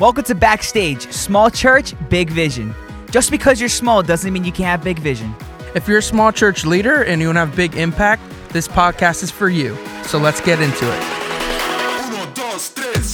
Welcome to Backstage, small church, big vision. Just because you're small doesn't mean you can't have big vision. If you're a small church leader and you want to have big impact, this podcast is for you. So let's get into it. Uno, dos, tres.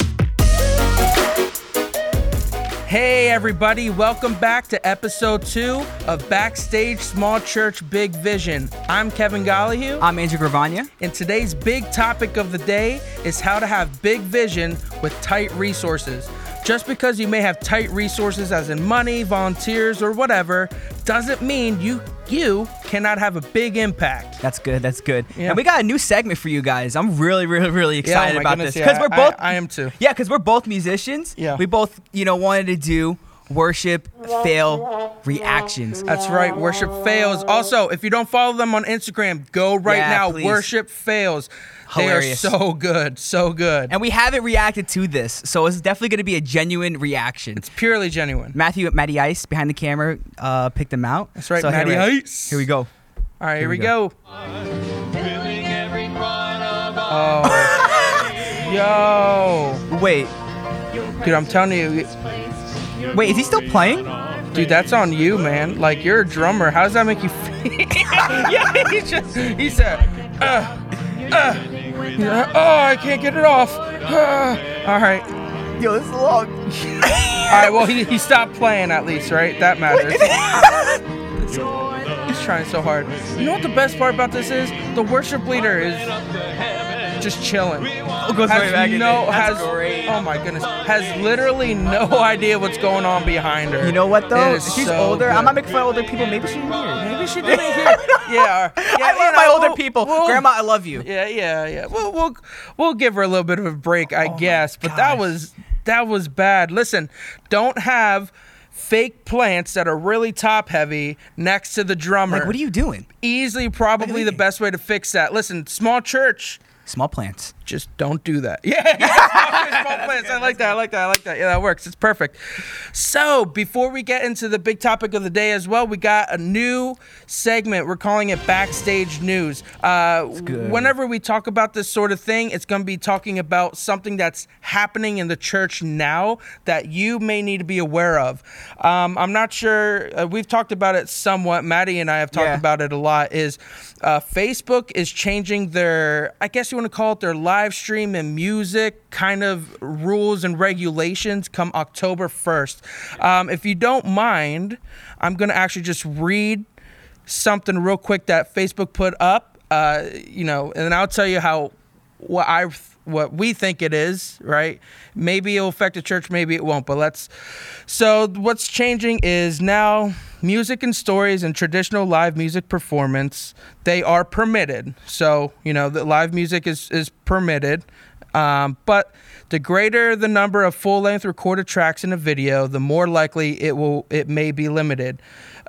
Hey, everybody, welcome back to episode two of Backstage Small Church Big Vision. I'm Kevin Gollihue, I'm Andrew Gravagna. and today's big topic of the day is how to have big vision with tight resources. Just because you may have tight resources, as in money, volunteers, or whatever, doesn't mean you you cannot have a big impact. That's good. That's good. Yeah. And we got a new segment for you guys. I'm really, really, really oh excited oh about goodness, this yeah, we're I- both. I am too. Yeah, because we're both musicians. Yeah. We both, you know, wanted to do worship fail reactions. That's right. Worship fails. Also, if you don't follow them on Instagram, go right Yeah, now. please. Worship fails. Hilarious. They are so good, so good. And we haven't reacted to this, so it's definitely going to be a genuine reaction. it's purely genuine. Matthew, Matty Ice behind the camera, uh, picked them out. That's right, So here Matty we- Ice. Here we go. All right, here, we we go. Oh, yo, Wait, dude, I'm telling you, wait, is he still playing? dude, that's on you, man. Like you're a drummer. How does that make you feel? yeah, he just he said, uh, uh, like, oh, I can't get it off. Uh. All right. Yo, this is long. All right, well, he, he stopped playing at least, right? That matters. He's trying so hard. You know what the best part about this is? The worship leader is just chilling. goes right back Has in no. That's has, great. oh my goodness, has literally no idea what's going on behind her. You know what though? She's so older. I'm good. not making fun of older people. Maybe she's weird. Maybe she didn't hear. Yeah, yeah. I you love my older we'll- people. we'll- Grandma, I love you. Yeah, yeah, yeah. We'll we'll we'll give her a little bit of a break, I oh guess. But that Oh was that was bad. Listen, don't have fake plants that are really top heavy next to the drummer. Like, what are you doing? Easily, probably the best way to fix that. Listen, small church. Small plants. Just don't do that. Yeah, yeah, small plants. I like that. I like that. I like that. Yeah, that works. It's perfect. So, before we get into the big topic of the day as well, we got a new segment. We're calling it Backstage News. Uh, good. whenever we talk about this sort of thing, it's going to be talking about something that's happening in the church now that you may need to be aware of. Um, I'm not sure. Uh, we've talked about it somewhat. Maddie and I have talked Yeah. about it a lot. Is uh, Facebook is changing their, I guess you want to call it their live stream and music kind of rules and regulations come October 1st. Um, if you don't mind, I'm going to actually just read something real quick that Facebook put up. Uh, you know, and then I'll tell you how what I what we think it is. Right? Maybe it'll affect the church, maybe it won't. But let's. So what's changing is now music and stories and traditional live music performance they are permitted. So you know the live music is is permitted. Um, but the greater the number of full-length recorded tracks in a video, the more likely it will it may be limited.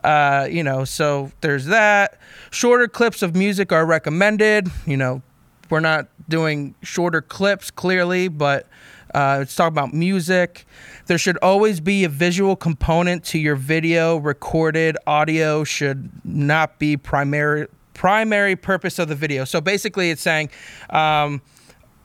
Uh, you know, so there's that. Shorter clips of music are recommended. You know, we're not doing shorter clips clearly, but uh, it's talking about music. There should always be a visual component to your video. Recorded audio should not be primary primary purpose of the video. So basically, it's saying. Um,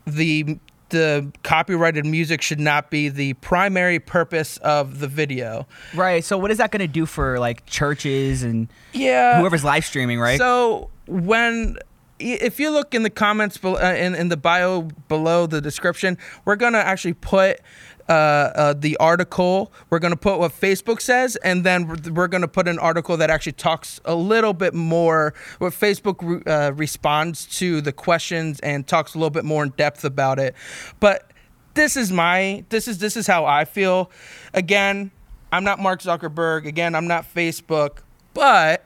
the the copyrighted music should not be the primary purpose of the video. Right. So what is that going to do for like churches and Yeah. whoever's live streaming? Right. So when if you look in the comments bel- uh, in in the bio below the description, we're gonna actually put. Uh, uh, the article. We're going to put what facebook says and then we're, we're going to put an article that actually talks a little bit more what facebook re- uh, responds to the questions and talks a little bit more in depth about it. But this is my this is this is how i feel. Again i'm not mark zuckerberg. Again i'm not facebook. But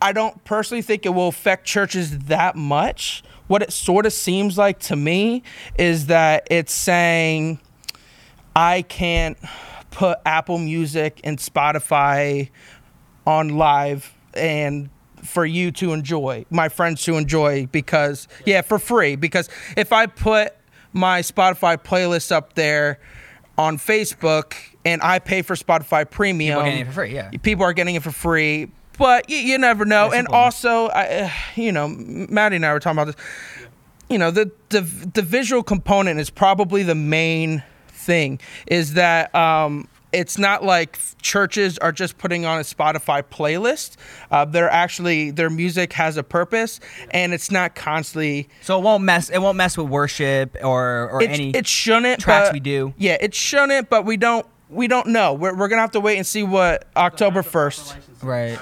I don't personally think it will affect churches that much. What it sort of seems like to me is that it's saying I can't put Apple Music and Spotify on live and for you to enjoy, my friends to enjoy because yeah, for free because if I put my Spotify playlist up there on Facebook and I pay for Spotify Premium, people are getting it for free, yeah. people are getting it for free. But you, you never know. And also, I, uh, you know, Maddie and I were talking about this. You know, the, the the visual component is probably the main thing is that um, it's not like churches are just putting on a Spotify playlist. Uh, they're actually their music has a purpose, and it's not constantly. So it won't mess. It won't mess with worship or or It, any. it shouldn't. tracks but- we do. Yeah, it shouldn't, but we don't. We don't know. We're, we're gonna have to wait and see what October first. right.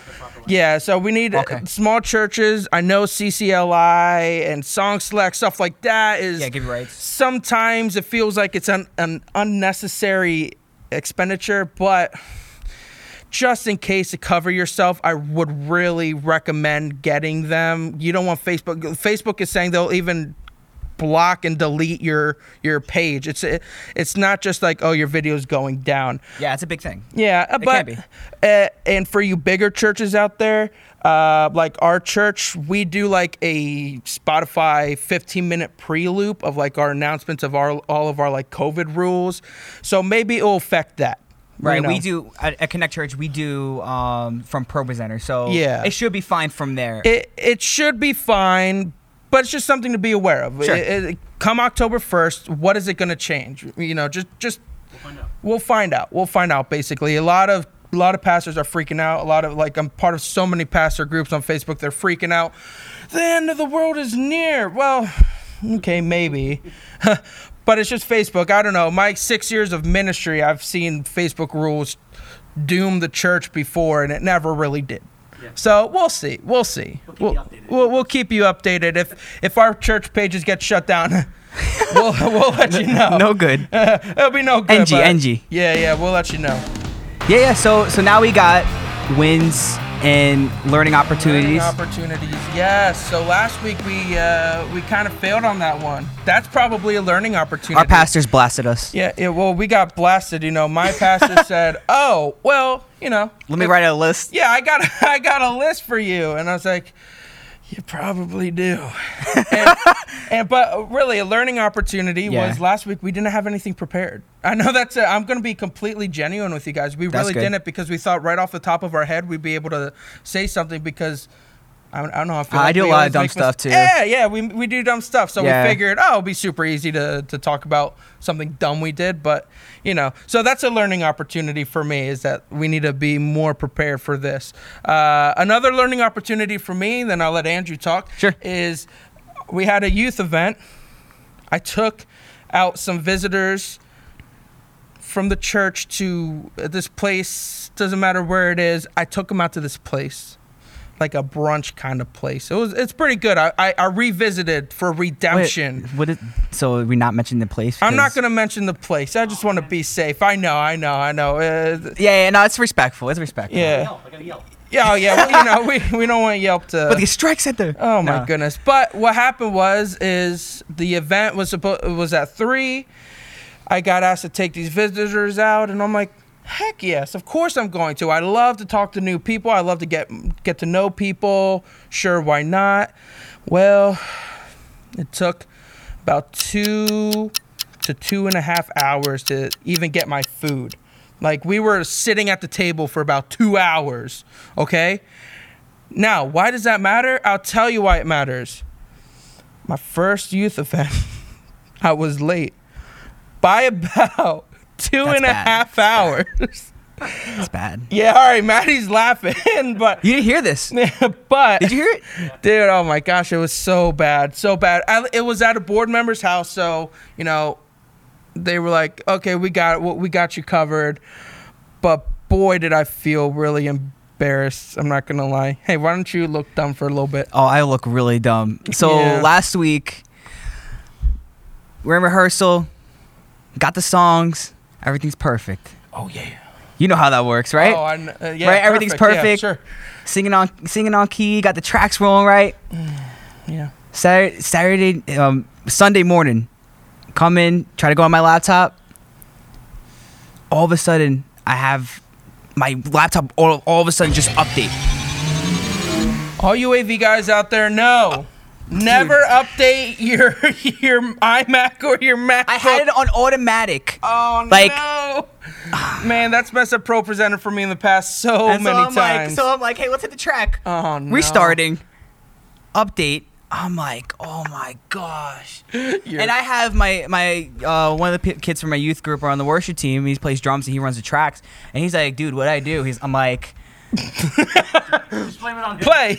Yeah, so we need Okay. small churches. I know CCLI and Song Select stuff like that is. Yeah, give rights. Sometimes it feels like it's an, an unnecessary expenditure, but just in case to cover yourself, I would really recommend getting them. You don't want Facebook. Facebook is saying they'll even block and delete your your page. It's it, it's not just like oh your video's going down. Yeah, it's a big thing. Yeah, It but Uh, and for you bigger churches out there, uh, like our church, we do like a Spotify 15 minute pre loop of like our announcements of our all of our like COVID rules. So maybe it will affect that. you Right, know? we do at, at Connect Church. We do um, from Pro Presenter, so Yeah. it should be fine from there. It it should be fine, but it's just something to be aware of. Sure. It- it- come October 1st, what is it going to change? You know, just just we'll find out. We'll find out. Basically, a lot of a lot of pastors are freaking out. A lot of like I'm part of so many pastor groups on Facebook. They're freaking out. The end of the world is near. Well, okay, maybe. but it's just Facebook. I don't know. My six years of ministry, I've seen Facebook rules doom the church before, and it never really did. So we'll see. We'll see. We'll keep you updated. we'll, we'll keep you updated. If if our church pages get shut down, we'll we'll let you know. no good. It'll be no good. NG, but- NG. Yeah, yeah, we'll let you know. Yeah, yeah. So so now we got wins and learning opportunities. Learning opportunities. Yes. So last week we uh, we kind of failed on that one. That's probably a learning opportunity. Our pastors blasted us. Yeah, yeah. Well, we got blasted. You know, my pastor said, "Oh, well, you know, Let me if- write a list. yeah, I got I got a list for you. And I was like, you probably do. and, and but really a learning opportunity Yeah. was last week we didn't have anything prepared. I know that's i I'm going to be completely genuine with you guys. We That's really good. didn't because we thought right off the top of our head we'd be able to say something because I don't, know. I, feel I like do a lot of dumb stuff, mis- too. Yeah, yeah, we, we do dumb stuff. So Yeah. we figured, oh, it'll be super easy to, to talk about something dumb we did. But, you know, so that's a learning opportunity for me is that we need to be more prepared for this. Uh, another learning opportunity for me, then I'll let Andrew talk, Sure. is we had a youth event. I took out some visitors from the church to this place. Doesn't matter where it is. I took them out to this place, like a brunch kind of place. It was. It's pretty good. I I, I revisited for redemption. Wait, what is, so we not mentioning the place? I'm not gonna mention the place. I just want to be safe. I know. I know. I know. Uh, Yeah, yeah, no, it's respectful. It's respectful. yeah. Yelp, I yelp. Yeah. Oh yeah. Well, you know, we we don't want Yelp to. But the strike center. Oh my No. goodness! But what happened was, is the event was supposed was at three. I got asked to take these visitors out, and I'm like, heck yes, of course I'm going to. I love to talk to new people. I love to get get to know people. Sure, why not? Well, it took about two to two and a half hours to even get my food. Like we were sitting at the table for about two hours. Okay. Now, why does that matter? I'll tell you why it matters. My first youth event, I was late by about two That's and a bad. half hours. It's bad. yeah, all right, Maddie's laughing, but You didn't hear this. but Did you hear it? dude, oh my gosh, it was so bad, so bad. I, it was at a board member's house, so you know, they were like, "Okay, we got we got you covered," but boy, did I feel really embarrassed. I'm not gonna lie. Hey, why don't you look dumb for a little bit? Oh, I look really dumb. So Yeah. last week, we're in rehearsal, got the songs, everything's perfect. Oh yeah. You know how that works, right? Oh, kn- uh, yeah, Right, everything's Yeah, perfect. sure. Singing on singing on key, got the tracks rolling right. Yeah. Saturday, Saturday, um, Sunday morning, come in, try to go on my laptop. All of a sudden, I have my laptop. All, all of a sudden, just update. All you AV guys out there know. Never update your your iMac or your Mac. I had it on automatic. Oh like- no, man, that's messed up Pro Presenter for me in the past so And many so I'm times. like, so I'm like, hey, let's hit the track. oh no. Restarting. Update. I'm like, oh my gosh. and I have my my uh, one of the p- kids from my youth group are on the worship team. He plays drums and he runs the tracks. And he's like, dude, what do I do? He's I'm like, Just blame it on him. Play.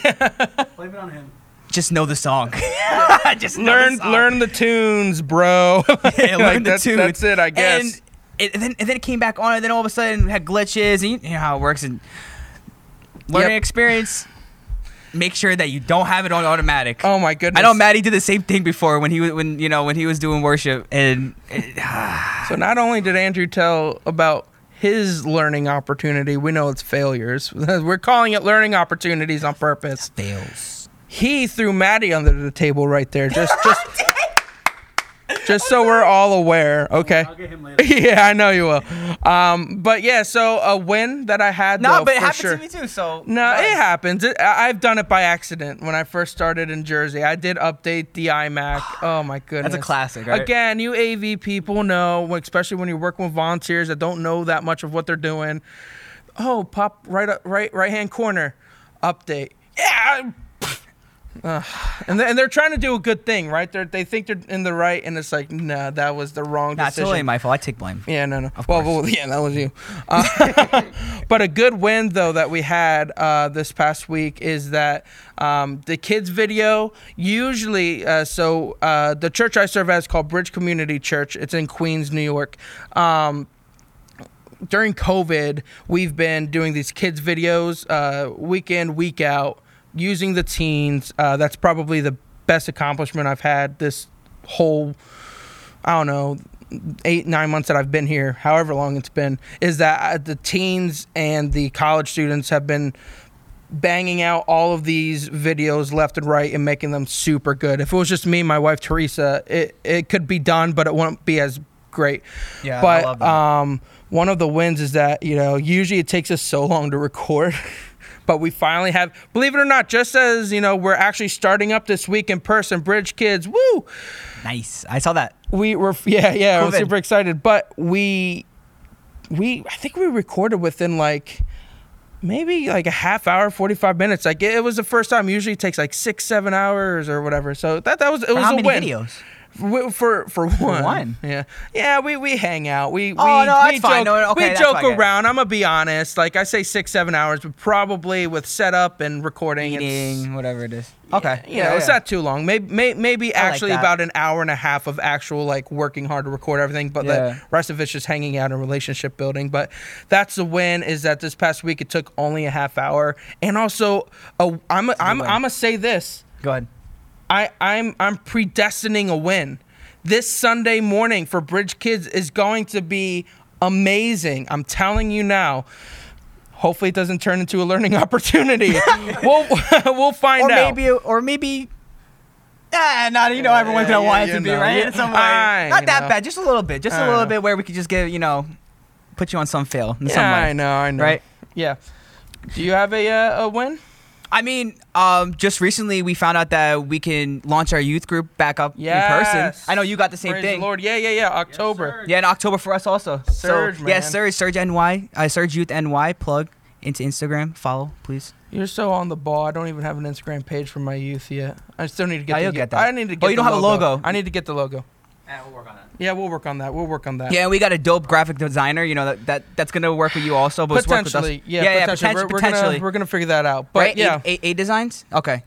Blame it on him. Just know the song. just learn the learn the tunes, bro. Yeah, learn Like, the that's, tunes. That's it, I guess. And, it, and then and then it came back on, and then all of a sudden we had glitches, and you, you know how it works. And learning Yep. experience. Make sure that you don't have it on automatic. oh my goodness. I know Maddie did the same thing before when he was when you know when he was doing worship and So not only did Andrew tell about his learning opportunity, we know it's failures. We're calling it learning opportunities on purpose. fails. He threw Maddie under the table right there. Just just just so we're all aware. Okay. I'll get him later. Yeah, I know you will. Um, but yeah, so a win that I had. No, though, but it for happened sure. to me too. So No, it happens. It, I- I've done it by accident when I first started in Jersey. I did update the iMac. Oh my goodness. That's a classic, right? Again, you AV people know, especially when you're working with volunteers that don't know that much of what they're doing. Oh, pop right up, right right hand corner, update. Yeah. Ugh. and they, and they're trying to do a good thing, right? They they think they're in the right, and it's like, nah, that was the wrong it's decision. totally my fault. I take blame. Yeah, no, no. Of well, course. well, yeah, that was you. Uh, but a good win though that we had uh, this past week is that um, the kids video usually. Uh, so uh, the church I serve at is called Bridge Community Church. It's in Queens, New York. Um, during COVID, we've been doing these kids videos uh, week in, week out, using the teens. Uh, that's probably the best accomplishment I've had this whole, I don't know, eight, nine months that I've been here, however long it's been, is that uh, the teens and the college students have been banging out all of these videos left and right and making them super good. If it was just me and my wife Teresa, it, it could be done, but it wouldn't be as great. Yeah, I but love that. um, one of the wins is that you know usually it takes us so long to record. But we finally have, believe it or not, just as you know, we're actually starting up this week in person. Bridge Kids, woo! Nice. I saw that. We were, yeah, yeah, I was super excited. But we, we, I think we recorded within like maybe like a half hour, forty five minutes. Like it, was the first time. Usually it takes like six, seven hours or whatever. So that that was it For was how a many win. videos? For, for for one. one? Yeah. Yeah, we we hang out. We Oh, we, no, we that's fine. joke, No, okay, we joke around. I'm gonna be honest. Like I say six, seven hours, but probably with setup and recording it's Eating, whatever it is. Okay. you know, it's not too long. Maybe may, maybe like actually that. about an hour and a half of actual like working hard to record everything, but Yeah. the rest of it's just hanging out and relationship building. But that's the win. Is that this past week it took only a half hour, and also a, I'm a, I'm. I'm gonna say this. Go ahead. I I'm I'm predestining a win. This Sunday morning for Bridge Kids is going to be amazing. I'm telling you now. Hopefully, it doesn't turn into a learning opportunity. we'll we'll find Or out. maybe, or maybe. Ah, not you know everyone's gonna yeah, want it to be know. right Yeah. in some way. I Not that know. bad, just a little bit, just a I little know. bit where we could just get you know, put you on some fail in some Yeah, way. I know, I know. Right? Yeah. Do you have a uh, a win? I mean, um, just recently we found out that we can launch our youth group back up in person. I know you got the same Praise thing. the Lord. Yeah, yeah, yeah. October. sir. Yeah, in October for us also. Surge, so, Yeah. Surge, Surge NY, uh, Surge Youth NY. Plug into Instagram. Follow, please. You're so on the ball. I don't even have an Instagram page for my youth yet. I still need to get. Oh, the, you'll get that. I need to get. Oh, get. you don't the have a logo. I need to get the logo. Yeah, we'll work on that. Yeah, we'll work on that. We'll work on that. Yeah, we got a dope graphic designer. You know that, that that's gonna work with you also. But it's worked with us. potentially. Yeah, yeah, potentially. yeah, We're, we're potentially. Gonna, we're gonna figure that out. But right? yeah, A, a, A designs. Okay.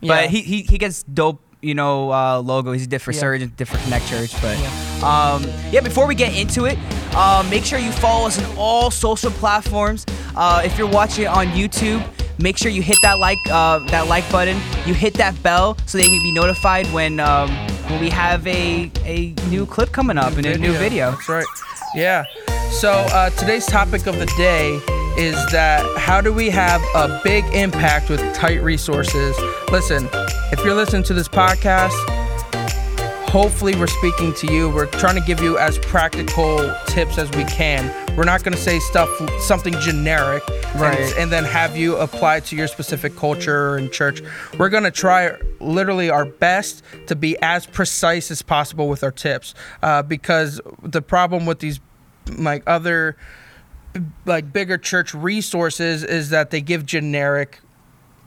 yeah. But he, he he gets dope, you know, uh, logo. He's did for Yeah. Surge and did for Connect Church. But um, yeah, before we get into it, uh, make sure you follow us on all social platforms. Uh, if you're watching it on YouTube, make sure you hit that like uh, that like button. You hit that bell so that you can be notified when um, when we have a a new clip coming up and a new video. That's right. Yeah. So uh, today's topic of the day is that how do we have a big impact with tight resources? Listen, if you're listening to this podcast, hopefully we're speaking to you. We're trying to give you as practical tips as we can. We're not going to say stuff something generic and- Right. and, then have you apply to your specific culture and church. We're going to try literally our best to be as precise as possible with our tips uh, because the problem with these like other like bigger church resources is that they give generic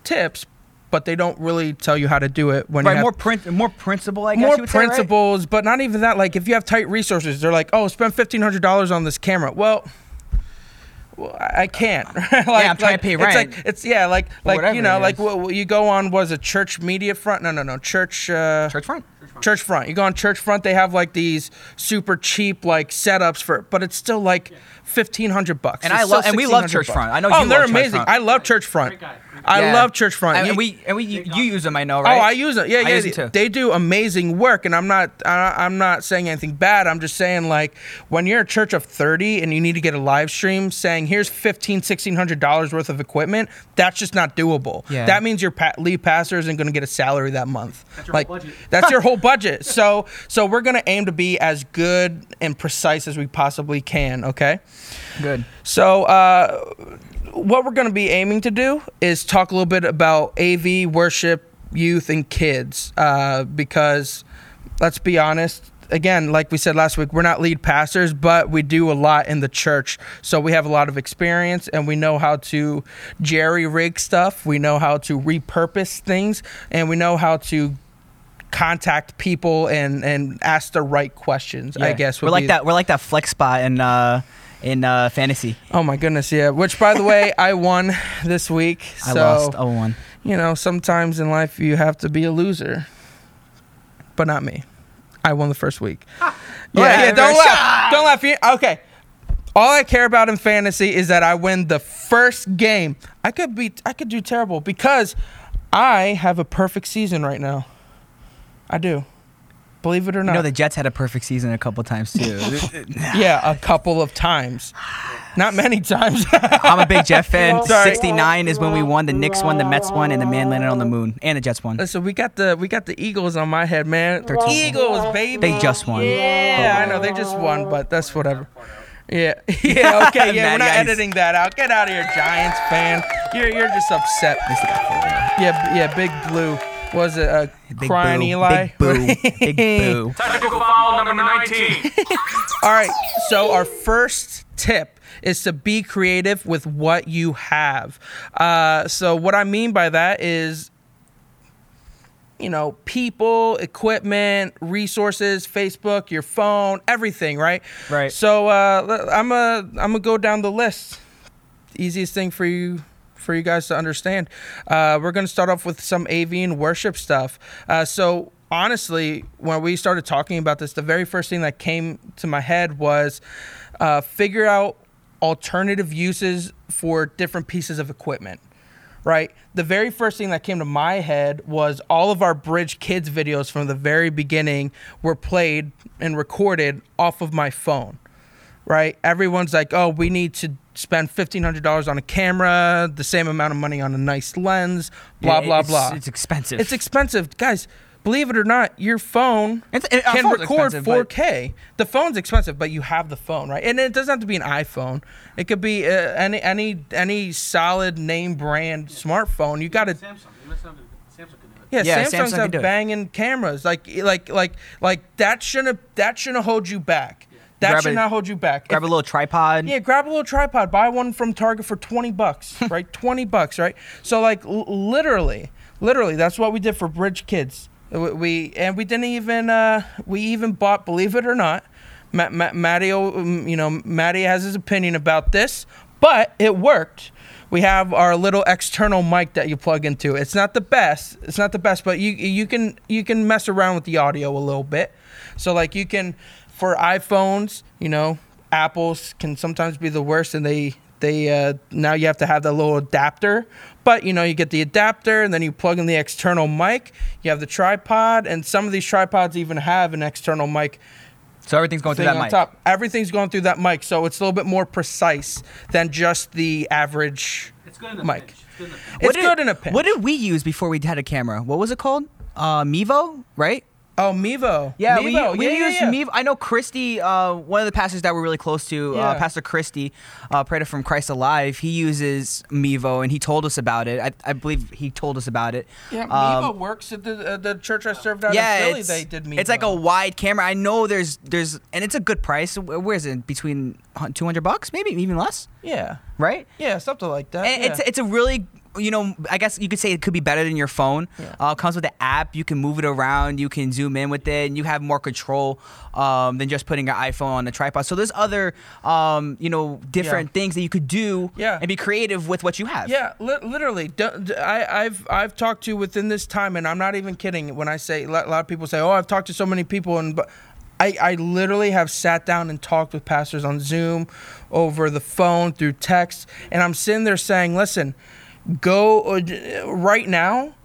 tips but they don't really tell you how to do it when you have more print, more principle. I guess more you would say, right? principles, but not even that. Like if you have tight resources, they're like, oh, spend fifteen hundred dollars on this camera. Well. Well, I I can't. like, I'm trying to like, pay it's. Like, it's yeah, like like whatever you know, like is. what, what you go on was a church media front. No, no, no, church. Uh, Church front. church front. You go on church front, they have like these super cheap like setups for, but it's still like fifteen hundred bucks. And It's I love- and we love church bucks. front. I know Oh, you they're love amazing. front. I love church front. Great guy. Great I Yeah. love church front. And, You- and we and we you, you use them. I know, right? Oh. I use it. Yeah, I yeah. use they, them too. they do amazing work, and I'm not. I, I'm not saying anything bad. I'm just saying like when you're a church of 30 and you need to get a live stream, saying here's 15, 1600 dollars worth of equipment, that's just not doable. Yeah. That means your pa- lead pastor isn't going to get a salary that month. That's your like whole budget. that's your whole budget. So so we're going to aim to be as good and precise as we possibly can. Okay. Good. So, uh, what we're going to be aiming to do is talk a little bit about AV, worship, youth, and kids. Uh, because, let's be honest, again, like we said last week, we're not lead pastors, but we do a lot in the church. So, we have a lot of experience and we know how to jerry rig stuff, we know how to repurpose things, and we know how to contact people and and ask the right questions i guess we're like that. We're like that flex spot in uh in uh fantasy. Oh my goodness, yeah. Which, by the way, I won this week. So, I lost. Oh one. you know, sometimes in life you have to be a loser, but not me. I won the first week. yeah, yeah. Whatever. Don't Shut laugh. Don't laugh. You- Okay. All I care about in fantasy is that I win the first game. I could be. I could do terrible because I have a perfect season right now. I do. Believe it or You not. know the Jets had a perfect season a couple times too. yeah, a couple of times. Not many times. I'm a big Jet fan. Sorry. 69 is when we won. The Knicks won, the Mets won, and the man landed on the moon, and the Jets won. Listen, we got the we got the Eagles on my head, man. Eagles, baby. They just won. Yeah, I know they just won, but that's whatever. Yeah, yeah, okay, yeah. We're not Matty Ice. editing that out. Get out of here, Giants fan. You're you're just upset. Yeah, yeah. Big Blue was it uh, Big crying boo. Eli? Big boo. Big boo. Technical foul number 19. All right. So our first tip is to be creative with what you have. Uh, so what I mean by that is, you know, people, equipment, resources, Facebook, your phone, everything, right? Right. So uh, I'm a I'm gonna go down the list. Easiest thing for you for you guys to understand. Uh, we're gonna start off with some AV worship stuff. Uh, so honestly, when we started talking about this, the very first thing that came to my head was uh, figure out alternative uses for different pieces of equipment right? The very first thing that came to my head was all of our Bridge Kids videos from the very beginning were played and recorded off of my phone, right? Everyone's like, oh, we need to spend $1,500 on a camera, the same amount of money on a nice lens, blah, Yeah, blah, it's- blah. It's expensive. It's expensive. Guys, believe it or not, your phone It's- it- can record 4K. The phone's expensive, but you have the phone, right? And it doesn't have to be an iPhone. It could be uh, any any any solid name brand smartphone. You got to Samsung. Even Samsung, Samsung can do it. yeah, Yeah, Samsungs Samsung can have do banging cameras. Like like like like that shouldn't that shouldn't hold you back. That Grab should a- not hold you back. Grab If- a little tripod. yeah, grab a little tripod. Buy one from Target for 20 bucks, right? 20 bucks, right? So like l- literally, literally that's what we did for Bridge Kids. We, and we didn't even uh we even bought believe it or not, Ma- Ma- Matty, um, you know, Matty has his opinion about this, but it worked. We have our little external mic that you plug into. It's not the best. It's not the best, but you you can you can mess around with the audio a little bit. So like you can for iPhones, you know, Apples can sometimes be the worst, and they they uh, now you have to have that little adapter. But you know, you get the adapter, and then you plug in the external mic. You have the tripod, and some of these tripods even have an external mic So everything's going through that on mic. top. Everything's going through that mic, so it's a little bit more precise than just the average. It's good in a pinch. It's good in a pinch. It's did- good in a pinch. What did we use before we had a camera? What was it called? Uh, Mevo, right? Oh, Mevo. Yeah, Mevo. we, we yeah, used yeah, yeah. Mevo. I know Christy, uh, one of the pastors that we're really close to, uh, Pastor Christy, uh, Prayer from Christ Alive. He uses Mevo, and he told us about it. I, I believe he told us about it. Yeah, Um, Mevo works at the uh, the church I served out yeah, in Philly. it's, They did Mevo. it's like a wide camera. I know there's there's and it's a good price. Where is it? Between two hundred bucks, maybe even less, yeah, right? yeah, something like that. And yeah. it's it's a really you know, I guess you could say it could be better than your phone. Uh, comes with the app. You can move it around. You can zoom in with it, and you have more control um, than just putting your iPhone on the tripod. So there's other, um, you know, different Yeah. things that you could do Yeah. and be creative with what you have. Yeah, li- literally. D- d- I, have I've talked to within this time, and I'm not even kidding when I say a lot of people say, "Oh, I've talked to so many people," and but I, I literally have sat down and talked with pastors on Zoom, over the phone, through text, and I'm sitting there saying, "Listen, go uh, right now."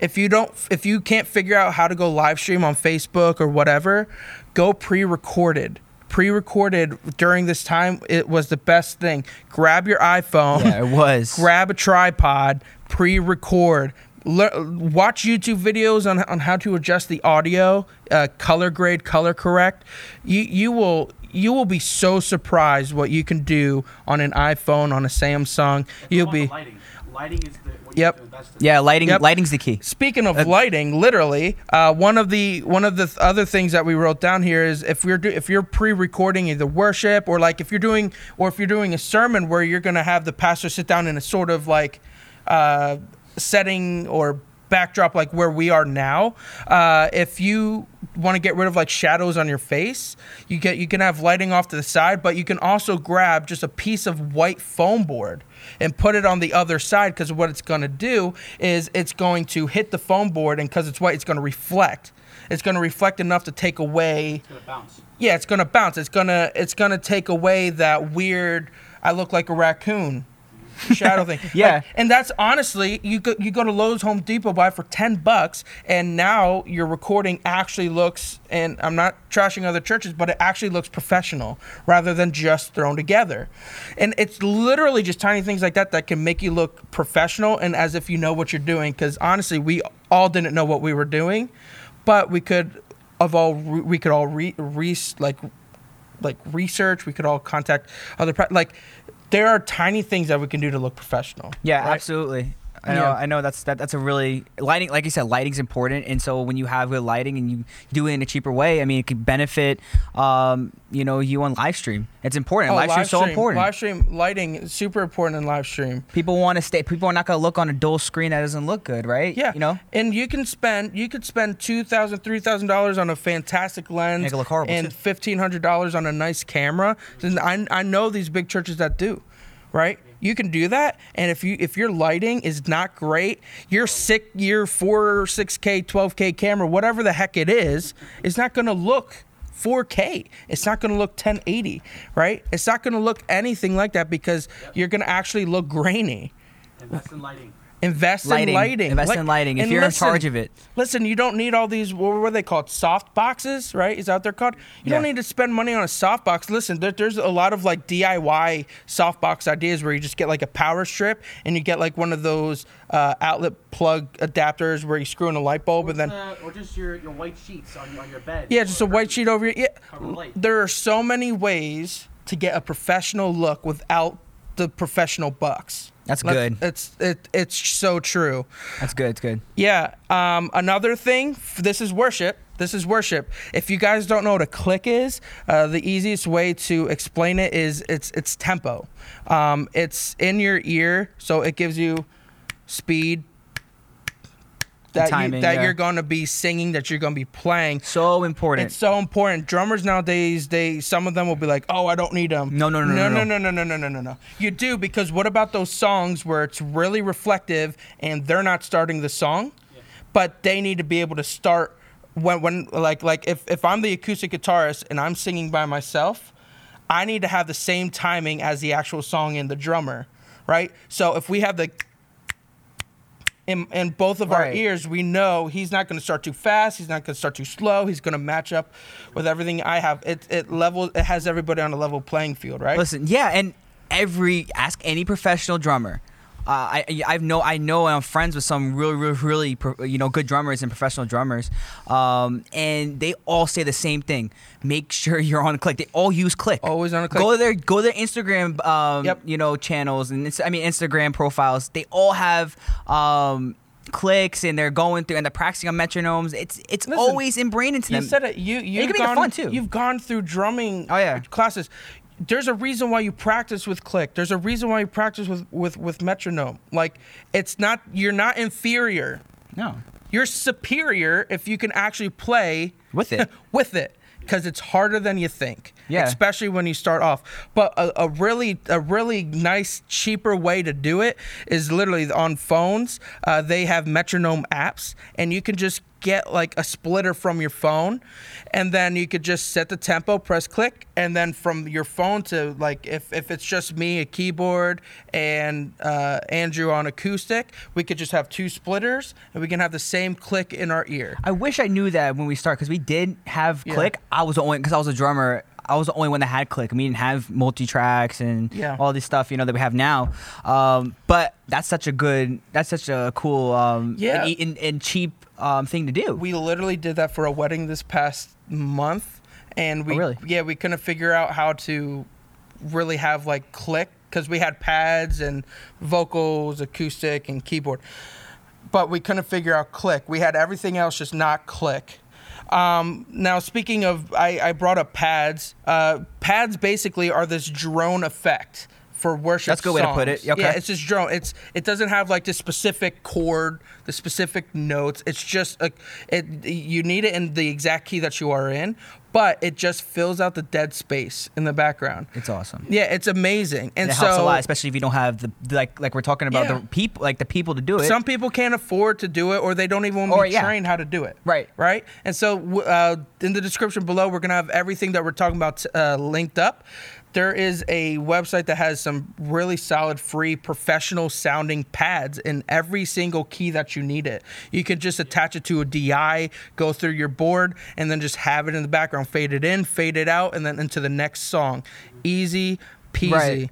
If you don't, if you can't figure out how to go live stream on Facebook or whatever, go pre-recorded. Pre-recorded during this time, it was the best thing. Grab your iPhone Yeah, it was. grab a tripod, pre-record, le- watch YouTube videos on, on how to adjust the audio, uh, color grade, color correct. You you will you will be so surprised what you can do on an iPhone, on a Samsung. You'll How about the be. lighting. Lighting is the what Yep. you have to invest in. Yeah, lighting. Yep. Lighting's the key. Speaking of lighting, literally, uh, one of the one of the th- other things that we wrote down here is if we're do, if you're pre-recording either worship or like if you're doing or if you're doing a sermon where you're gonna have the pastor sit down in a sort of like uh, setting or backdrop like where we are now. Uh, if you want to get rid of like shadows on your face, you get you can have lighting off to the side, but you can also grab just a piece of white foam board and put it on the other side because what it's going to do is it's going to hit the foam board and because it's white, it's going to reflect. It's going to reflect enough to take away It's yeah, it's gonna bounce. It's gonna it's gonna take away that weird. I look like a raccoon. Shadow thing. Yeah. Like, and that's honestly, you go you go to Lowe's, Home Depot, buy it for ten bucks, and now your recording actually looks. And I'm not trashing other churches, but it actually looks professional rather than just thrown together. And it's literally just tiny things like that that can make you look professional and as if you know what you're doing. Because honestly, we all didn't know what we were doing, but we could of all we could all re, re like like research. We could all contact other like there are tiny things that we can do to look professional. Yeah, right? absolutely. I know. Yeah. I know. That's that, that's a really lighting. Like you said, lighting's important, and so when you have good lighting and you do it in a cheaper way, I mean, it could benefit, um, you know, you on live stream. It's important. Oh, live so stream- important. Live stream lighting is super important in live stream. people want to stay. People are not gonna look on a dull screen that doesn't look good, right? Yeah, You know. and you can spend you could spend two thousand, three thousand dollars on a fantastic lens, Make it look horrible, and fifteen hundred dollars on a nice camera. And I I know these big churches that do, right? You can do that, and if you if your lighting is not great, your sick your four six K, twelve K camera, whatever the heck it is, is not gonna look. 4K. It's not going to look 1080, right? It's not going to look anything like that because you're going to actually look grainy. Invest in lighting. Invest Lighting. in lighting. Invest Like- in lighting. If you're in charge of it. Listen, you don't need all these. What were they called? Soft boxes, right? Is that what they're called? You don't need to spend money on a soft box. Listen, there, there's a lot of like DIY soft box ideas where you just get like a power strip and you get like one of those uh, outlet plug adapters where you screw in a light bulb and then. Uh, or just your, your white sheets on on your bed. Yeah, just a white sheet over your. Yeah, light. there are so many ways to get a professional look without the professional bucks. That's good. It's it, it's so true. That's good. It's good. Yeah. Um, another thing. This is worship. This is worship. If you guys don't know what a click is, uh, the easiest way to explain it is it's it's tempo. Um, it's in your ear, so it gives you speed. That, timing, you, that yeah. you're going to be singing, that you're going to be playing. So important. It's so important. Drummers nowadays, they some of them will be like, "Oh, I don't need them." No, no, no, no, no, no, no, no, no, no, no, no. You do because what about those songs where it's really reflective and they're not starting the song, but they need to be able to start when when like like if if I'm the acoustic guitarist and I'm singing by myself, I need to have the same timing as the actual song and the drummer, right? So if we have the in, in both of our ears, we know he's not going to start too fast. He's not going to start too slow. He's going to match up with everything I have. It it level it has everybody on a level playing field, right? Listen, yeah, and every ask any professional drummer. Uh, I I know I know I'm friends with some really really really pro- you know good drummers and professional drummers, um, and they all say the same thing. Make sure you're on click. They all use click. Always on a click. Go to their go to their Instagram um, Yep. you know channels and it's, I mean Instagram profiles. They all have um, clicks and they're going through and they're practicing on metronomes. It's it's Listen, always ingrained into them. You said it. You you it gone, fun, too. You've gone through drumming. Oh, yeah. classes. There's a reason why you practice with click. There's a reason why you practice with with with metronome. Like it's not you're not inferior. No. You're superior if you can actually play With it. with it because it's harder than you think. Yeah. Especially when you start off. But a, a really a really nice cheaper way to do it is literally on phones. Uh, they have metronome apps, and you can just get like a splitter from your phone and then you could just set the tempo press click and then from your phone to like if, if it's just me a keyboard and uh, andrew on acoustic we could just have two splitters and we can have the same click in our ear I wish I knew that when we start because we did have Yeah. click. I was the only because I was a drummer. I was the only one that had click. We didn't have multi tracks and Yeah. all this stuff you know that we have now. Um, but that's such a good. That's such a cool. Um, Yeah. and, and, and cheap um, thing to do. we literally did that for a wedding this past month and we Oh, really? yeah we couldn't figure out how to really have like click because we had pads and vocals acoustic and keyboard but we couldn't figure out click we had everything else just not click um, now speaking of I, I brought up pads uh, pads basically are this drone effect for worship That's a good way to put it. Okay. yeah it's just drone it's it doesn't have like the specific chord the specific notes it's just a it you need it in the exact key that you are in but it just fills out the dead space in the background it's awesome. yeah it's amazing and it so helps a lot, especially if you don't have the like like we're talking about Yeah. the people like the people to do it. some people can't afford to do it or they don't even want to be yeah. trained how to do it Right. right and so uh, in the description below we're gonna have everything that we're talking about uh, linked up there is a website that has some really solid free professional sounding pads in every single key that you need it. You can just attach it to a di go through your board and then just have it in the background fade it in fade it out and then into the next song. Easy peasy. Right.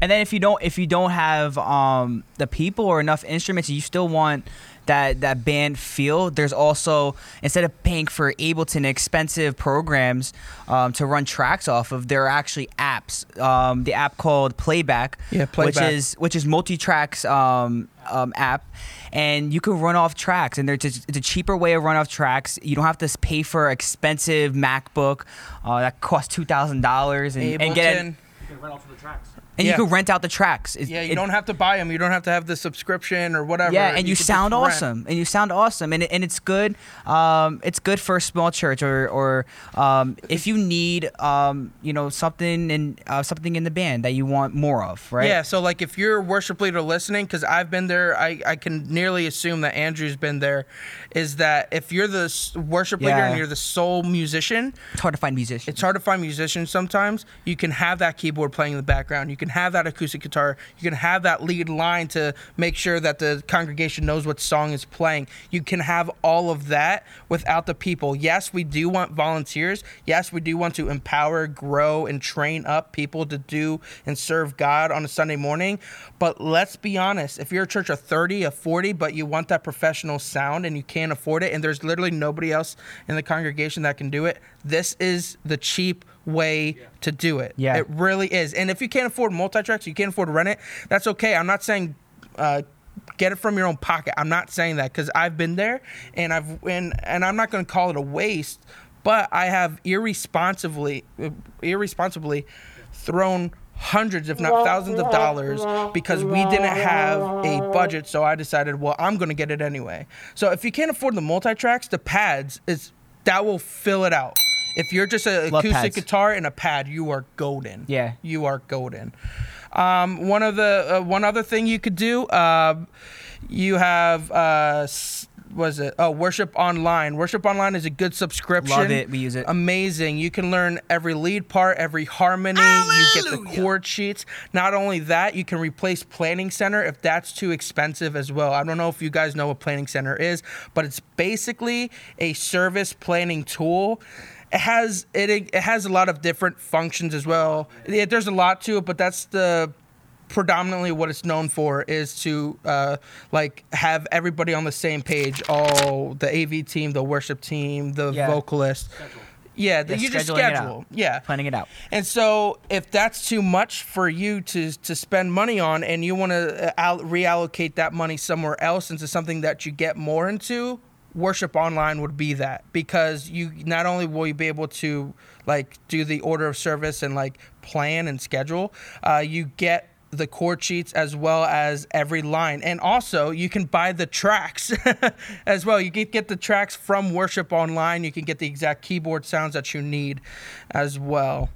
And then if you don't if you don't have um the people or enough instruments, you still want that that band feel. There's also instead of paying for Ableton expensive programs um, to run tracks off of, there are actually apps. Um, the app called Playback, Yeah, which is which is multi-tracks um, um, app, and you can run off tracks. And there's just, it's a cheaper way to run off tracks. You don't have to pay for expensive MacBook uh, that costs two thousand dollars and, and get it, Ableton. You can run off to the tracks. And Yeah. you can rent out the tracks. It- Yeah, you it- don't have to buy them. You don't have to have the subscription or whatever. Yeah, and you, just sound awesome, and you sound awesome, and and it's good. Um, it's good for a small church, or or um, if you need um, you know, something in uh, something in the band that you want more of, right? Yeah, so like if you're a worship leader listening, because I've been there, I, I can nearly assume that Andrew's been there, is that if you're the worship leader Yeah. and you're the sole musician, It's hard to find musicians. it's hard to find musicians sometimes. You can have that keyboard playing in the background. You can have that acoustic guitar. You can have that lead line to make sure that the congregation knows what song is playing. You can have all of that without the people. Yes, we do want volunteers. Yes, we do want to empower, grow, and train up people to do and serve God on a Sunday morning. But let's be honest if you're a church of 30, of 40, but you want that professional sound and you can't afford it, and there's literally nobody else in the congregation that can do it, this is the cheap way to do it. Yeah. It really is. And if you can't afford multi tracks, you can't afford to rent it, that's okay. I'm not saying uh, get it from your own pocket. I'm not saying that because I've been there and I've and, and I'm not going to call it a waste, but I have irresponsibly irresponsibly thrown hundreds if not thousands of dollars because we didn't have a budget so i decided well i'm going to get it anyway so if you can't afford the multi-tracks the pads is that will fill it out if you're just an Love acoustic pads. guitar and a pad you are golden Yeah. you are golden um, one of the uh, one other thing you could do uh, you have uh, s- was it oh worship online worship online is a good subscription Love it. We use it. amazing. You can learn every lead part, every harmony. You get the chord sheets. Not only that, you can replace Planning Center if that's too expensive as well. I don't know if you guys know what Planning Center is, but it's basically a service planning tool. It has it it has a lot of different functions as well. Yeah, there's a lot to it, but that's the predominantly what it's known for is to uh, like have everybody on the same page all the av team the worship team the Yeah. vocalist yeah, the, Yeah, you just scheduling it out. schedule yeah planning it out. and so if that's too much for you to to spend money on and you want to al- reallocate that money somewhere else into something that you get more into worship online would be that because you not only will you be able to like do the order of service and like plan and schedule, uh, you get the chord sheets as well as every line. And also you can buy the tracks as well. You can get the tracks from worship online. You can get the exact keyboard sounds that you need as well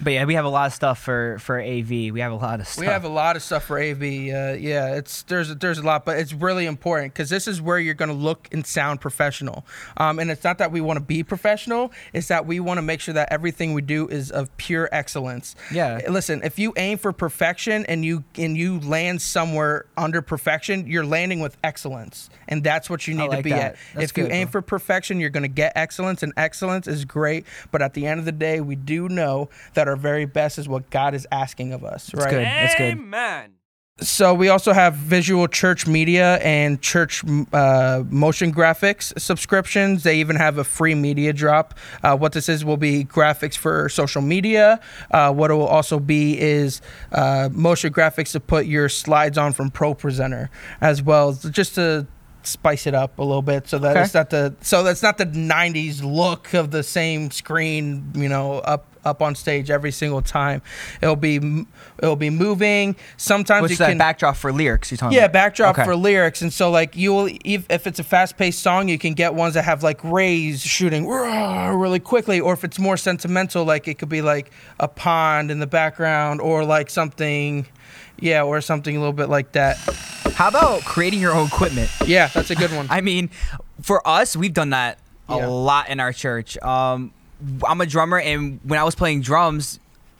But yeah, we have a lot of stuff for for AV. We have a lot of stuff. We have a lot of stuff for AV. Uh, yeah, it's there's there's a lot, but it's really important because this is where you're going to look and sound professional. Um, and it's not that we want to be professional; it's that we want to make sure that everything we do is of pure excellence. Yeah. Listen, if you aim for perfection and you and you land somewhere under perfection, you're landing with excellence, and that's what you need like to be that. at. That's if you aim bro. for perfection, you're going to get excellence, and excellence is great. But at the end of the day, we do know that our very best is what God is asking of us. That's right. good. That's good. Amen. So we also have visual church media and church uh, motion graphics subscriptions. They even have a free media drop. Uh, what this is will be graphics for social media. Uh, what it will also be is uh, motion graphics to put your slides on from Pro Presenter as well, just to spice it up a little bit so that Okay. it's not the so that's not the 90s look of the same screen you know up up on stage every single time it'll be it'll be moving sometimes What's you that can backdrop for lyrics you're talking yeah, about? backdrop Okay. for lyrics, and so like you will, if, if it's a fast-paced song, you can get ones that have like rays shooting really quickly, or if it's more sentimental, like it could be like a pond in the background, or like something, yeah, or something a little bit like that. How about creating your own equipment? Yeah, that's a good one. I mean, for us, we've done that a Yeah. lot in our church. Um, I'm a drummer, and when I was playing drums,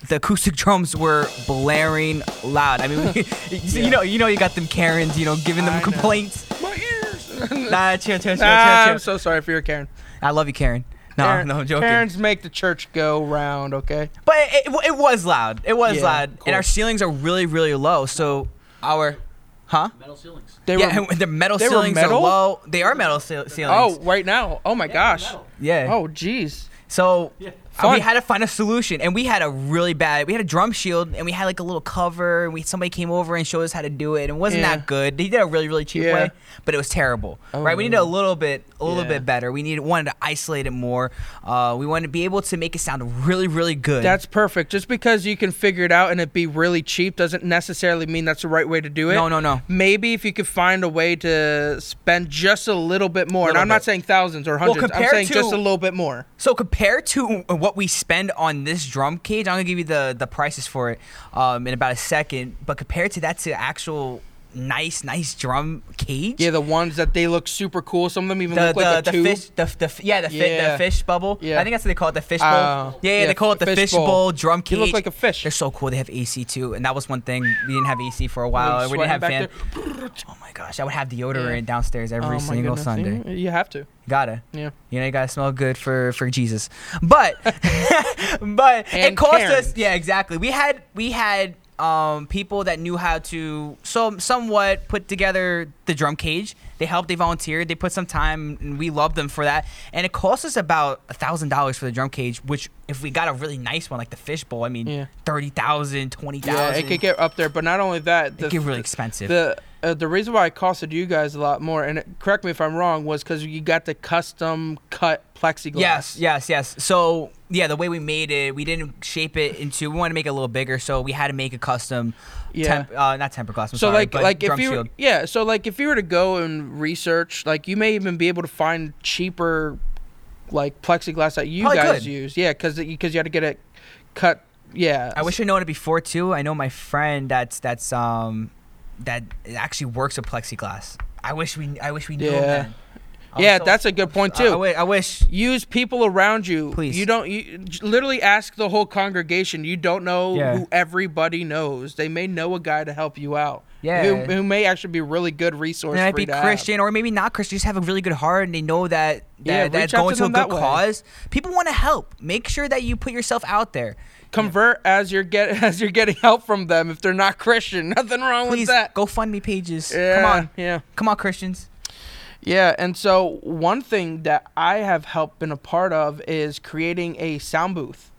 the acoustic drums were blaring loud. I mean, so you know, you know, you got them Karens, you know, giving them I know. complaints. My ears. Nah, chill, chill, chill, Ah, chill, I'm so sorry for your Karen. I love you, Karen. No, Karen- no, I'm joking. Karens make the church go round. Okay. But it, it, it was loud. It was Yeah, loud, and our ceilings are really, really low. So our, huh? Metal ceilings. They yeah, were. the metal they ceilings metal? are low. They are metal ce- ceilings. Oh, right now. Oh my Yeah, gosh. yeah. Oh, jeez. So Yeah. Fun. we had to find a solution, and we had a really bad. We had a drum shield, and we had like a little cover, and we somebody came over and showed us how to do it, and it wasn't Yeah. that good. They did a really really cheap Yeah. way, but it was terrible. Oh, right? We needed a little bit, a little Yeah. bit better. We needed wanted to isolate it more. Uh, we wanted to be able to make it sound really really good. That's perfect. Just because you can figure it out and it be really cheap doesn't necessarily mean that's the right way to do it. no no no. Maybe if you could find a way to spend just a little bit more, and I'm not saying thousands or hundreds. I'm compared saying just a little bit more. So compared to what we spend on this drum cage, I'm gonna give you the the prices for it um, in about a second. But compared to that to actual nice nice drum cage, Yeah, the ones that they look super cool. Some of them even the look like the, a the tube. fish the, the yeah the, fi- Yeah. the fish bubble Yeah. I think that's what they call it the fish bowl Oh. yeah, yeah they call it the fish fish bowl. bowl drum They cage look like a fish. they're so cool they have AC too and that was one thing we didn't have AC for a while we didn't have fan back oh my gosh I would have deodorant Yeah. downstairs every Oh single goodness, Sunday You, have to. gotta Yeah. you know you gotta smell good for for Jesus but but it cost Karens. us yeah exactly we had we had um people that knew how to so somewhat put together the drum cage. They helped they volunteered they put some time and we loved them for that. And it cost us about a thousand dollars for the drum cage which if we got a really nice one like the fishbowl i mean Yeah. 30000 20000 Yeah, it could get up there, but not only that, it get really expensive. the uh, the reason why it costed you guys a lot more, and it, correct me if I'm wrong, was because you got the custom cut plexiglass. Yes, yes, yes. So yeah, the way we made it, we didn't shape it into. We wanted to make it a little bigger, so we had to make a custom. Yeah. Temp, uh, not tempered glass. I'm so sorry, like but like if you shield. yeah so like if you were to go and research like you may even be able to find cheaper like plexiglass that you Probably guys could. use yeah because because you had to get it cut yeah I wish I'd known it before too. I know my friend that's that's um that actually works with plexiglass. I wish we I wish we knew Yeah. that. Yeah so- that's a good point I- I, too I wish. use people around you Please. you don't you literally ask the whole congregation you don't know Yeah. who everybody knows they may know a guy to help you out Yeah. who, who may actually be a really good resource They might be to have. Christian or maybe not Christian. Just have a really good heart and they know that Yeah, that that's reach going to to a good way. cause. People want to help. Make sure that you put yourself out there. Convert as you're get as you're getting help from them if they're not christian nothing wrong Please with that go fund me pages. yeah, Come on. yeah Come on, Christians. Yeah, and so one thing that I have helped been a part of is creating a sound booth.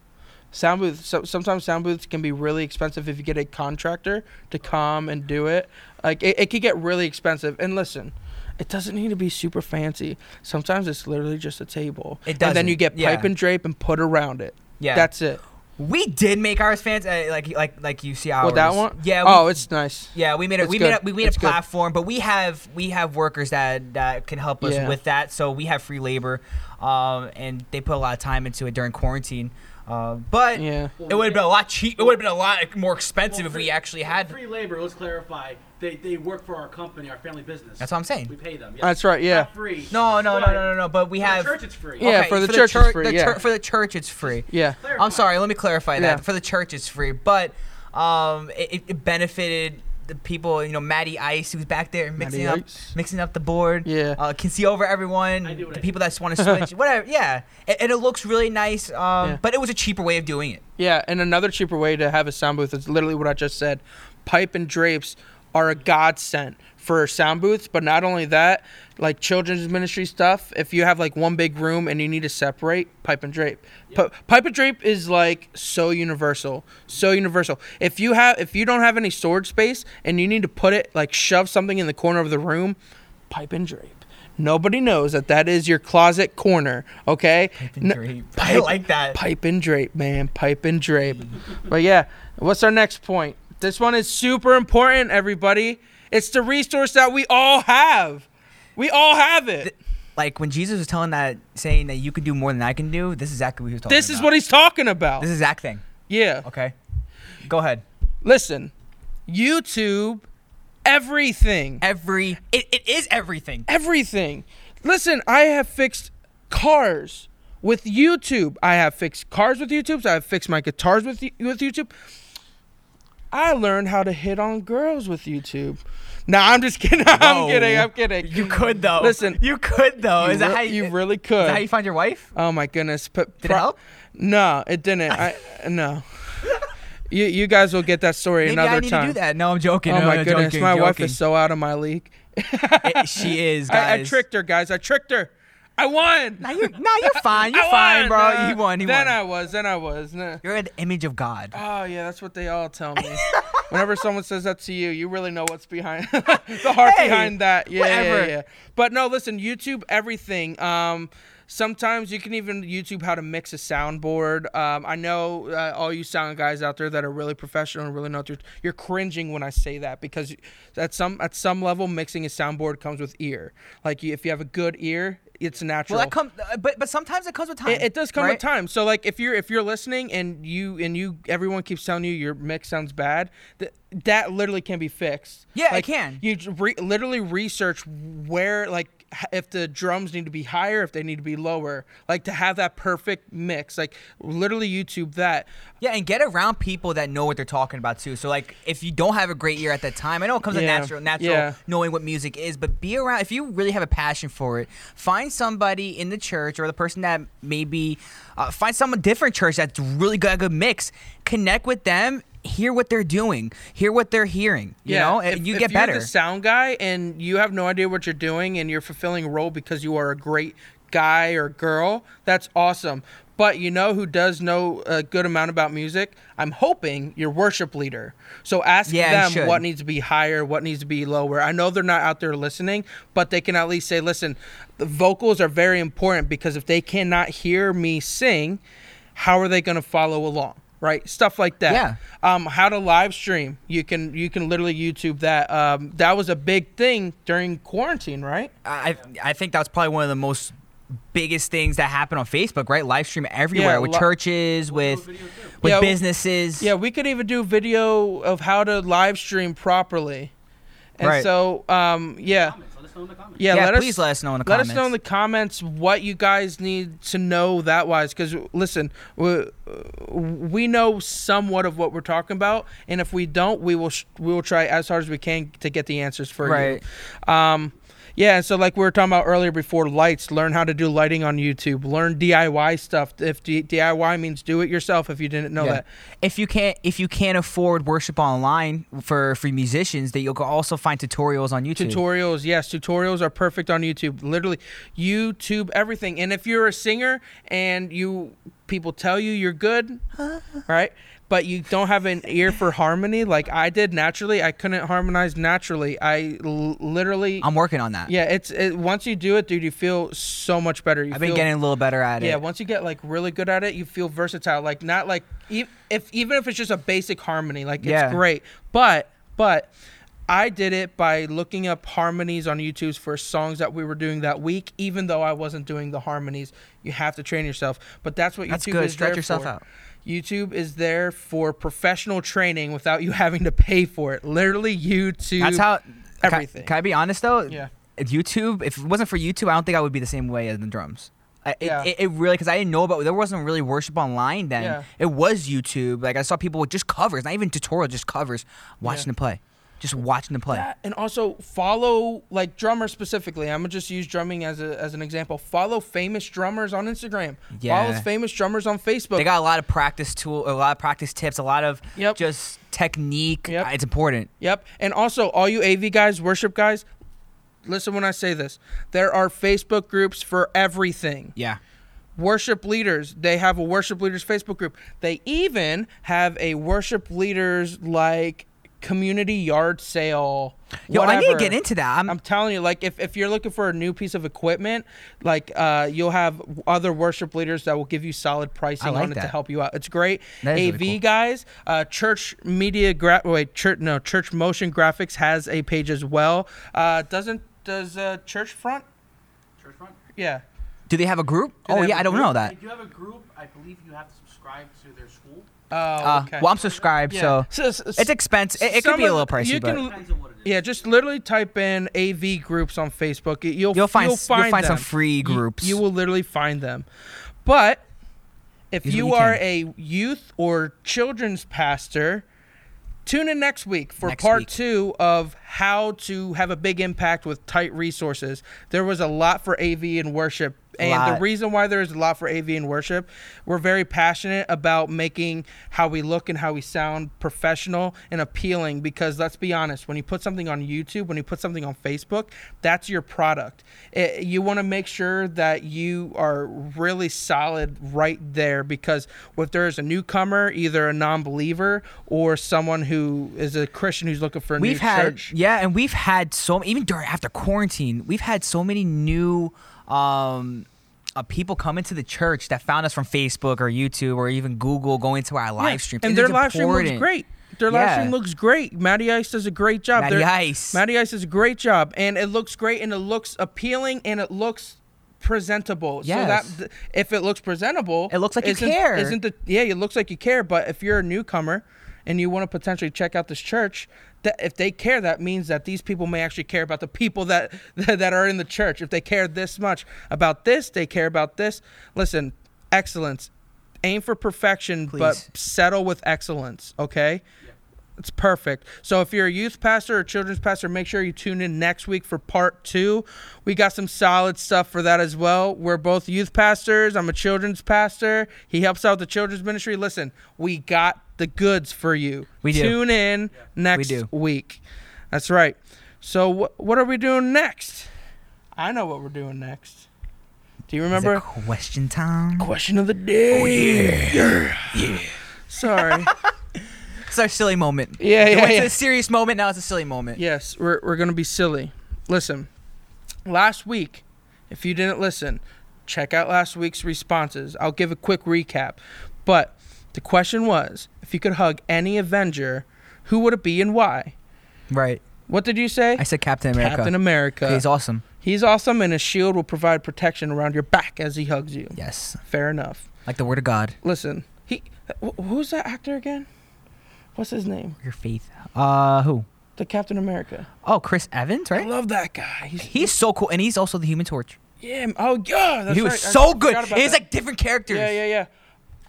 Sound booth. So sometimes sound booths can be really expensive if you get a contractor to come and do it. Like it, it could get really expensive. And listen, It doesn't need to be super fancy. Sometimes it's literally just a table. It does. And then you get pipe yeah. and drape and put around it. Yeah. That's it. We did make ours fans uh, like like like you see ours. What that one? Yeah. We, oh, it's nice. yeah. We made a it's we made a, we made It's a good. platform, but we have we have workers that that can help us Yeah. with that. So we have free labor, um, and they put a lot of time into it during quarantine. Uh, but Yeah. it would have been a lot cheap. It would have been a lot more expensive if we actually had. free labor. Let's clarify. They, they work for our company, our family business. That's what I'm saying. We pay them. Yes. That's right. Yeah. Not free. No, no, no, no, no, no. But we for have. church. It's free. Yeah, for the for church it's free, the yeah. chur- for the church, it's free. Yeah. I'm sorry. Let me clarify that. Yeah. For the church, it's free, but um, it, it benefited the people. You know, Matty Ice, who's back there mixing Matty up, Ice. mixing up the board. Yeah. uh, can see over everyone. I do what The I people that want to switch, whatever. Yeah, and, and it looks really nice. Um, Yeah. but it was a cheaper way of doing it. Yeah, and another cheaper way to have a sound booth is literally what I just said. Pipe and drapes are a godsend for sound booths, but not only that, like children's ministry stuff, if you have like one big room and you need to separate, pipe and drape. Pi- pipe and drape is like so universal, so universal. If you have if you don't have any storage space and you need to put it like shove something in the corner of the room, pipe and drape. Nobody knows that that is your closet corner, okay? Pipe and drape. I like that. Pipe and drape, man. Pipe and drape. but yeah, what's our next point? This one is super important, everybody. It's the resource that we all have. We all have it. Like when Jesus was telling that, saying that you can do more than I can do. This is exactly what he was talking This about. is what he's talking about. This is exact thing. yeah. Okay, go ahead. Listen, YouTube, everything. Every it, it is everything. Everything. Listen, I have fixed cars with YouTube. I have fixed cars with YouTube. So I have fixed my guitars with with YouTube. I learned how to hit on girls with YouTube. Nah, I'm just kidding. I'm kidding. I'm kidding. You could though. Listen, you could though. you is that re- how you you really Is could? that how you find your wife? oh my goodness. But Did it help? No, it didn't. I no. You you guys will get that story Maybe another I need time. to do that. No, I'm joking. Oh No, my no, goodness, joking, my wife is so out of my league. It- she is, guys. I, I tricked her, guys. I tricked her. I won. Nah, you're, nah, you're fine. You're I fine, won, bro. uh, you won. Then won. I was. Then I was. Nah. You're the image of God. Oh yeah, that's what they all tell me. Whenever someone says that to you, you really know what's behind the heart Hey, behind that. Yeah, yeah, whatever. yeah. But no, listen, YouTube everything. Um, sometimes you can even YouTube how to mix a soundboard. Um, I know uh, all you sound guys out there that are really professional and really know what you're, you're cringing when I say that because at some at some level, mixing a soundboard comes with ear. Like you, if you have a good ear, it's natural. Well, that comes, but but sometimes it comes with time. It, it does come right? with time. So like if you're if you're listening and you and you everyone keeps telling you your mix sounds bad, that that literally can be fixed. Yeah, it can. You re- literally research where like if the drums need to be higher, if they need to be lower, like to have that perfect mix. Like literally YouTube that. Yeah, and get around people that know what they're talking about too. So like, if you don't have a great ear at that time, I know it comes Yeah, natural, natural yeah. knowing what music is, but be around. If you really have a passion for it, find somebody in the church or the person that maybe uh, find someone different church that's really got a good mix. Connect with them. Hear what they're doing. Hear what they're hearing. You know, and if, you if get you're better. the sound guy and you have no idea what you're doing and you're fulfilling a role because you are a great guy or girl, that's awesome. But you know who does know a good amount about music? I'm hoping your worship leader. So ask Yeah, them what needs to be higher, what needs to be lower. I know they're not out there listening, but they can at least say, listen, the vocals are very important because if they cannot hear me sing, how are they going to follow along? Right? Stuff like that Yeah. um, how to live stream. You can you can literally YouTube that. Um, that was a big thing during quarantine, right? I I think that's probably one of the most biggest things that happen on Facebook, right? Live stream everywhere Yeah, with li- churches, with video too. with Yeah, businesses. Yeah, we could even do video of how to live stream properly. And Right. so, um, yeah, Comments. Let us know in the comments. yeah. Yeah, let please us let us know in the let comments. us know in the comments what you guys need to know that wise. Because listen, we, we know somewhat of what we're talking about, and if we don't, we will sh- we will try as hard as we can to get the answers for Right. you. Um, yeah, so like we were talking about earlier before, lights. Learn how to do lighting on YouTube. Learn DIY stuff. If D- DIY means do it yourself, if you didn't know Yeah. that. If you can't if you can't afford worship online for for musicians, that you'll also find tutorials on YouTube. Tutorials, yes, tutorials are perfect on YouTube. Literally, YouTube everything. And if you're a singer and you people tell you you're good, right? But you don't have an ear for harmony like I did naturally. I couldn't harmonize naturally. I l- literally. I'm working on that. yeah, it's it, once you do it, dude, you feel so much better. You I've been feel, getting a little better at yeah, it. Yeah, once you get like really good at it, you feel versatile. Like not like e- if even if it's just a basic harmony, like it's Yeah. great. But but I did it by looking up harmonies on YouTube for songs that we were doing that week. Even though I wasn't doing the harmonies, you have to train yourself. But that's what That's YouTube good. is Stretch there yourself for. out. YouTube is there for professional training without you having to pay for it. Literally, YouTube. That's how. can- everything. Can, I be honest though? Yeah. If YouTube, if it wasn't for YouTube, I don't think I would be the same way as the drums. I, it, Yeah. it, it really because I didn't know about there wasn't really worship online then. Yeah. It was YouTube. Like I saw people with just covers, not even tutorial, just covers, watching Yeah. them play, just watching them play. That, and also follow like drummers specifically. I'm gonna just use drumming as a, as an example. Follow famous drummers on Instagram. Yeah. Follow famous drummers on Facebook. They got a lot of practice tool, a lot of practice tips, a lot of Yep. just technique. Yep. It's important. Yep. And also, all you AV guys, worship guys, listen when I say this. There are Facebook groups for everything. Yeah. Worship leaders, they have a worship leaders Facebook group. They even have a worship leaders like community yard sale. Yo, I need to get into that. I'm, I'm telling you, like if, if you're looking for a new piece of equipment, like uh, you'll have other worship leaders that will give you solid pricing like on it to help you out. It's great. AV really cool. guys, uh, Church Media gra- wait, church no Church Motion Graphics has a page as well. Uh, doesn't does uh, Church Front? Church front. Yeah. do they have a group? Do oh yeah, I don't group? know that. If you have a group, I believe you have to subscribe to their school. Oh, Uh, okay. Well, I'm subscribed, yeah. so So- it's expensive. It, it could be a little pricey, you but can- Depends on what it is. yeah, just literally type in AV groups on Facebook. You'll you'll find you'll find, you'll find some free groups. You, will literally find them. But if you you are can. a youth or children's pastor, tune in next week for Next part week. two of how to have a big impact with tight resources. There was a lot for AV and worship. And the reason why there is a lot for AV and worship, we're very passionate about making how we look and how we sound professional and appealing. Because let's be honest, when you put something on YouTube, when you put something on Facebook, that's your product. It- you want to make sure that you are really solid right there. Because if there is a newcomer, either a non-believer or someone who is a Christian who's looking for a we've new had church, yeah, and we've had so even during after quarantine, we've had so many new um uh, people come into the church that found us from Facebook or YouTube or even Google going to our live stream. and their live stream looks great. Their live stream looks great. Matty Ice does a great job. Matty Their- Ice. Matty Ice does a great job, and it looks great, and it looks appealing, and it looks presentable. Yes. So that if it looks presentable, It looks like you care. Isn't the yeah? It looks like you care. But if you're a newcomer and you want to potentially check out this church, that if they care, that means that these people may actually care about the people that that are in the church. If they care this much about this, they care about this. Listen, excellence. Aim for perfection, but settle with excellence. Okay. It's perfect. So if you're a youth pastor or children's pastor, make sure you tune in next week for part two. We got some solid stuff for that as well. We're both youth pastors. I'm a children's pastor. He helps out the children's ministry. Listen, we got the goods for you. We do. Tune in next do. week. That's right. So wh- what are we doing next? I know what we're doing next. Do you Is remember? it question time. Question of the day. Oh yeah. Yeah. Sorry. It's our silly moment. Yeah, It yeah, went yeah. to a serious moment. Now it's a silly moment. Yes, we're, we're going to be silly. Listen, last week, if you didn't listen, check out last week's responses. I'll give a quick recap. But the question was if you could hug any Avenger, who would it be and why? Right. What did you say? I said Captain America. Captain America. He's awesome. He's awesome, and his shield will provide protection around your back as he hugs you. Yes. Fair enough. Like the word of God. Listen, he wh- who's that actor again? What's his name? Your faith. Uh, who? The Captain America. Oh, Chris Evans, right? I love that guy. He's, He's so cool, and he's also the Human Torch. yeah. Oh yeah, that's he was right. So good. He's that. like different characters. Yeah, yeah, yeah.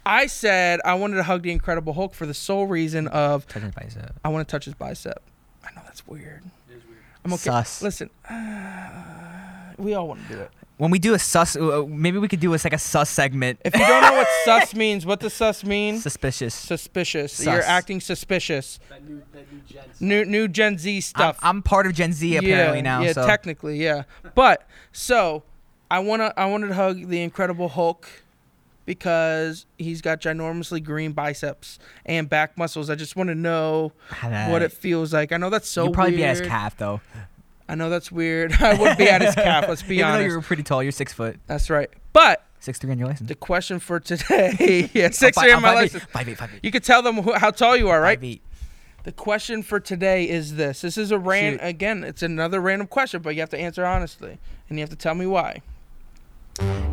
I said I wanted to hug the Incredible Hulk for the sole reason of Touch his bicep. I want to touch his bicep. I know that's weird. It is weird. I'm okay. Sus. Listen, uh, we all want to do it. When we do a sus, uh, maybe we could do a, like a sus segment. If you don't know what sus means, what does sus mean? Suspicious. Suspicious. Sus. You're acting suspicious. That new, that new gen. stuff. New new Gen Z I'm, stuff. I'm part of Gen Z apparently yeah, now. Yeah, so. technically, yeah. But so I wanna I wanted to hug the Incredible Hulk because he's got ginormously green biceps and back muscles. I just want to know what it feels like. I know that's so You'd probably weird. be at his calf though. I know that's weird. I would be at his calf. Let's be Even though honest. you're pretty tall, you're six foot, That's right. But six three on your license. the question for today, yeah, oh, six Oh, three on oh, my oh, five eight, license. Five eight, five eight. You could tell them who, how tall you are, right? Five eight. The question for today is this. This is a ran Shoot. again, it's another random question, but you have to answer honestly. And you have to tell me why.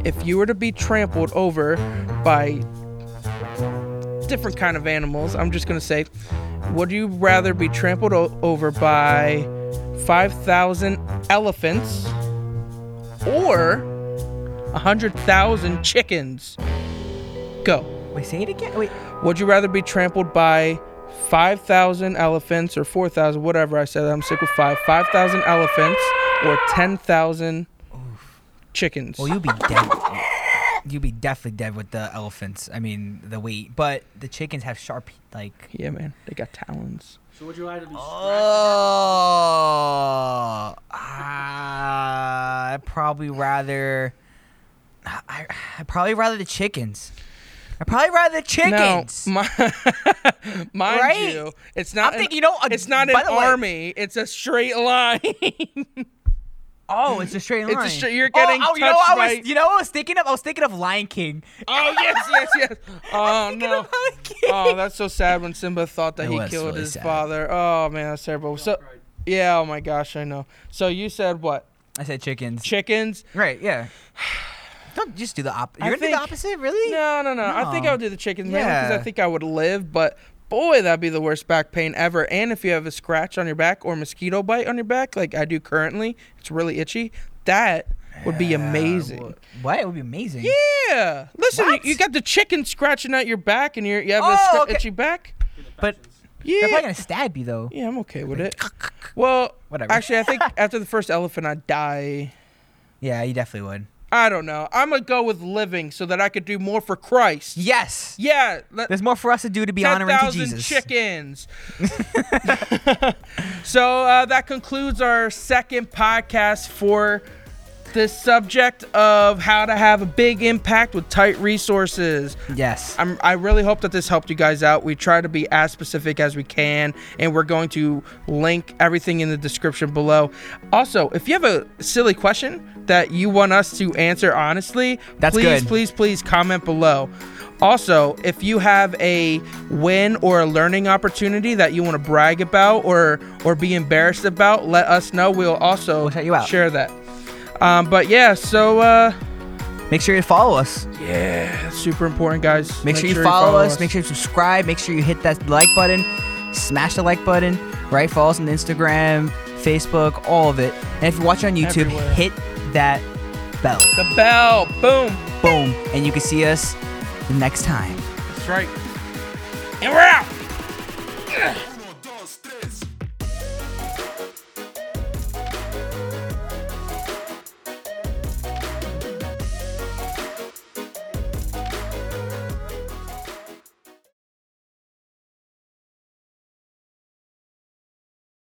If you were to be trampled over by different kind of animals, I'm just going to say, would you rather be trampled o- over by 5,000 elephants or 100,000 chickens? Go. Wait, say it again. Wait. Would you rather be trampled by 5,000 elephants or 4,000, whatever I said? I'm sick with five. 5,000 elephants or 10,000 chickens? Well, you'd be dead. You'd be definitely dead with the elephants. I mean, the weight. But the chickens have sharp, like. yeah, man. They got talons. So would you rather be Oh, ah, I'd probably rather. I I'd probably rather the chickens. I'd probably rather the chickens. Now, my, mind Right? you, it's not. I'm an- thinking, you know, uh, it's not an the way- army. It's a straight line. oh, it's a straight line. It's a line. straight- you're oh, getting oh, oh, you know, touched what I was, by- you know, what I was thinking of. I was thinking of Lion King. oh yes, yes, yes. Oh Thinking no. of Lion oh, King. Oh, that's so sad when Simba thought that It he killed really his sad. father. Oh man, that's terrible. So, yeah. Oh my gosh, I know. So you said what? I said chickens. Chickens? right? Yeah. Don't just do the op. I You're gonna do the opposite, really? No, no, no. no, I think I would do the chickens mainly because I think I would live. But boy, that'd be the worst back pain ever. And if you have a scratch on your back or mosquito bite on your back, like I do currently, it's really itchy. That would be amazing. What? It would be amazing. Yeah. Listen, you, you got the chicken scratching at your back, and you're, you have Oh, a scr- okay. itchy back. But Yeah. they're probably gonna stab you though. Yeah, I'm okay with it. Well, Whatever. actually, I think after the first elephant, I'd die. Yeah, you definitely would. I don't know. I'm gonna go with living so that I could do more for Christ. Yes. Yeah. Let, There's more for us to do to be honoring to 10,000 Jesus. chickens. so uh, that concludes our second podcast for the subject of how to have a big impact with tight resources. Yes. I'm, I really hope that this helped you guys out. We try to be as specific as we can, and we're going to link everything in the description below. Also, if you have a silly question that you want us to answer honestly, That's please, good. please, please comment below. Also, if you have a win or a learning opportunity that you want to brag about or or be embarrassed about, let us know. We'll also We'll share that. Um, but yeah, so uh, Make sure you follow us. yeah, super important, guys. Make, sure, you follow, us. Make sure you subscribe. Make sure you hit that like button. Smash the like button. Right? Follow us on Instagram, Facebook, all of it. And if you're watching on YouTube, Everywhere. hit that bell. the bell. Boom. Boom. And you can see us next time. That's right. And we're out.